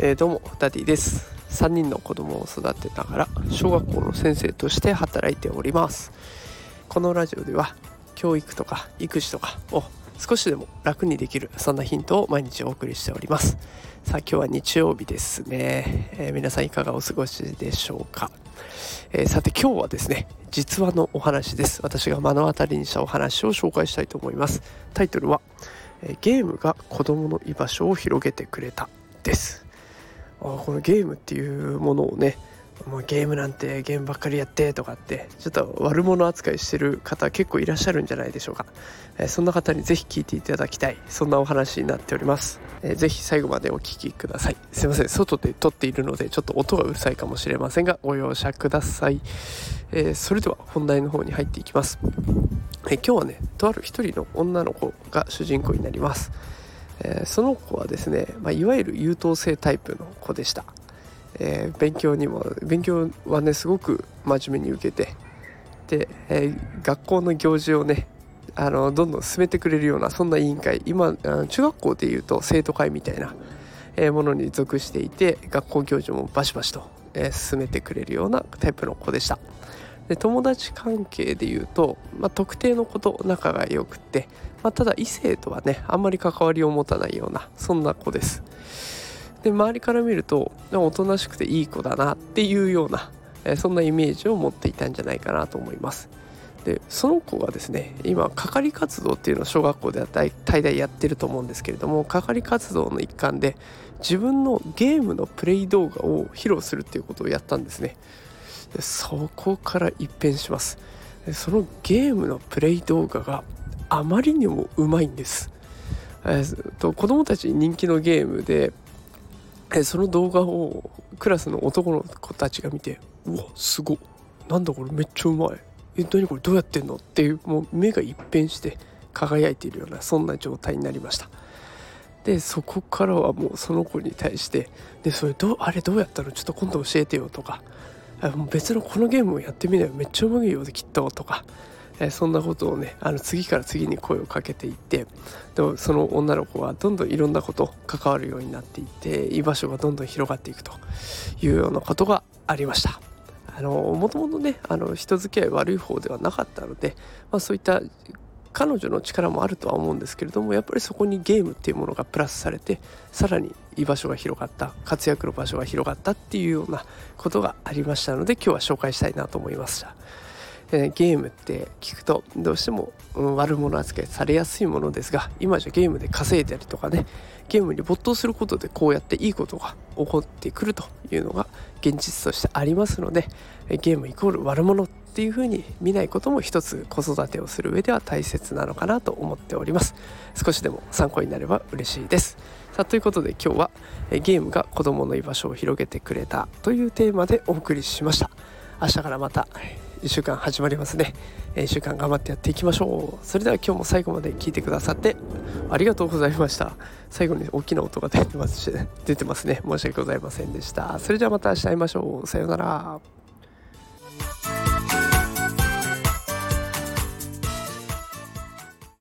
えー、どうもダディです。3人の子供を育てながら小学校の先生として働いております。このラジオでは教育とか育児とかを少しでも楽にできるそんなヒントを毎日お送りしております。さあ今日は日曜日ですね、えー、皆さんいかがお過ごしでしょうか、えー、さて今日はですね実話のお話です。私が目の当たりにしたお話を紹介したいと思います。タイトルは、えゲームが子供の居場所を広げてくれたです。あこのゲームっていうものをねもうゲームなんてゲームばっかりやってとかってちょっと悪者扱いしてる方結構いらっしゃるんじゃないでしょうか、えー、そんな方にぜひ聞いていただきたい。そんなお話になっております、えー、ぜひ最後までお聞きください。すいません。外で撮っているのでちょっと音がうるさいかもしれませんがご容赦ください、えー、それでは本題の方に入っていきます、え今日はねとある一人の女の子が主人公になります。えー、その子はですね、まあ、いわゆる優等生タイプの子でした、えー、勉強にも勉強はねすごく真面目に受けてで、えー、学校の行事をねあのどんどん進めてくれるようなそんな委員会今中学校でいうと生徒会みたいな、えものに属していて学校行事もバシバシと、え進めてくれるようなタイプの子でした。で友達関係でいうと、まあ、特定の子と仲が良くてまあ、ただ異性とはねあんまり関わりを持たないようなそんな子です。で周りから見るとおとなしくていい子だなっていうような、そんなイメージを持っていたんじゃないかなと思います。でその子がですね今係活動っていうのを小学校では大体やってると思うんですけれども係活動の一環で自分のゲームのプレイ動画を披露するっていうことをやったんですね。でそこから一変します。そのゲームのプレイ動画があまりにもうまいんです。えー、と子供たちに人気のゲームで、え、その動画をクラスの男の子たちが見て「うわすごなんだこれめっちゃうまい。え何これどうやってんの?」っていうもう目が一変して輝いているようなそんな状態になりました。でそこからはもうその子に対して「でそれどあれどうやったの？ちょっと今度教えてよ」とか「もう別のこのゲームをやってみなよ。めっちゃうまいよできっと」とか。えそんなことをねあの次から次に声をかけていってでもその女の子はどんどんいろんなこと関わるようになっていって居場所がどんどん広がっていくというようなことがありました。あのもともとねあの人付き合い悪い方ではなかったので、まあ、そういった彼女の力もあるとは思うんですけれどもやっぱりそこにゲームっていうものがプラスされてさらに居場所が広がった活躍の場所が広がったっていうようなことがありましたので今日は紹介したいなと思いました。えゲームって聞くとどうしても、悪者扱いされやすいものですが今じゃゲームで稼いだりとかねゲームに没頭することでこうやっていいことが起こってくるというのが現実としてありますのでゲームイコール悪者っていうふうに見ないことも一つ子育てをする上では大切なのかなと思っております。少しでも参考になれば嬉しいです。さあということで今日はゲームが子供の居場所を広げてくれたというテーマでお送りしました。明日からまた。1週間始まりますね。1週間頑張ってやっていきましょう。それでは今日も最後まで聞いてくださってありがとうございました。最後に大きな音が出てますし出てますね。申し訳ございませんでした。それではまた明日会いましょう。さようなら。